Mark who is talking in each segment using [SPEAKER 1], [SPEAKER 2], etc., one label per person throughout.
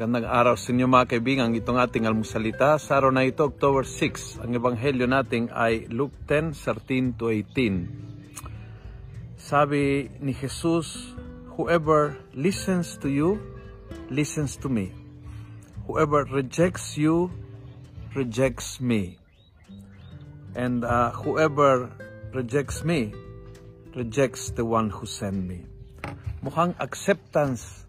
[SPEAKER 1] Magandang araw sa inyo mga kaibigan. Itong ating almusalita sa araw na ito, October 6. Ang ebanghelyo natin ay Luke 10, 13 to 18. Sabi ni Jesus, Whoever listens to you, listens to me. Whoever rejects you, rejects me. And uh, whoever rejects me, rejects the one who sent me. Mukhang acceptance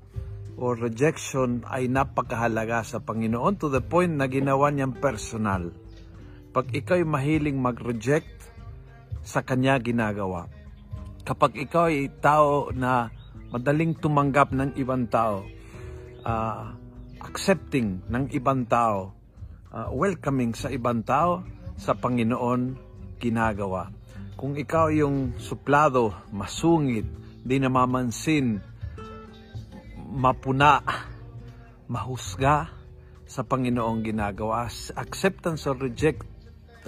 [SPEAKER 1] or rejection ay napakahalaga sa Panginoon to the point na ginawa niyang personal. Pag ikaw ay mahiling mag-reject, sa Kanya ginagawa. Kapag ikaw ay tao na madaling tumanggap ng ibang tao, uh, accepting ng ibang tao, uh, welcoming sa ibang tao, sa Panginoon ginagawa. Kung ikaw yung suplado, masungit, di namamansin, mapuna, mahusga sa Panginoong ginagawa. Acceptance or reject,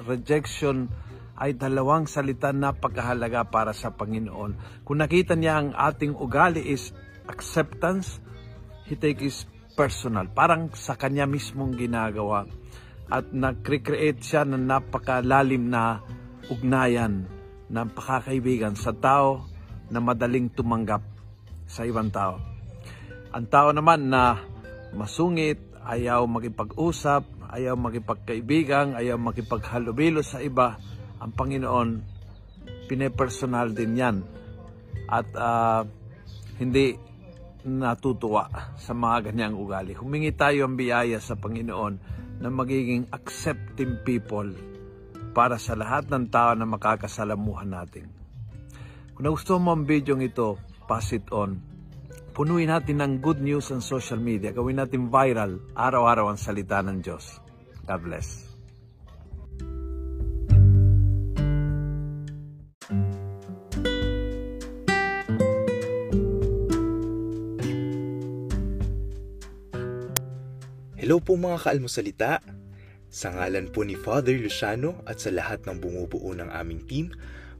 [SPEAKER 1] rejection ay dalawang salita na pagkahalaga para sa Panginoon. Kung nakita niya ang ating ugali is acceptance, he take is personal. Parang sa kanya mismong ginagawa. At nag-create siya ng napakalalim na ugnayan ng pakakaibigan sa tao na madaling tumanggap sa ibang tao. Ang tao naman na masungit, ayaw makipag-usap, ayaw makipagkaibigan, ayaw makipaghalubilo sa iba, ang Panginoon, pinepersonal din yan. At uh, hindi natutuwa sa mga ganyang ugali. Humingi tayo ang biyaya sa Panginoon na magiging accepting people para sa lahat ng tao na makakasalamuhan natin. Kung gusto mo ang video ito, pass it on Punuin natin ng good news ang social media. Gawin natin viral araw-araw ang salita ng Diyos. God bless.
[SPEAKER 2] Hello po mga kaalmosalita. Sa ngalan po ni Father Luciano at sa lahat ng bumubuo ng aming team,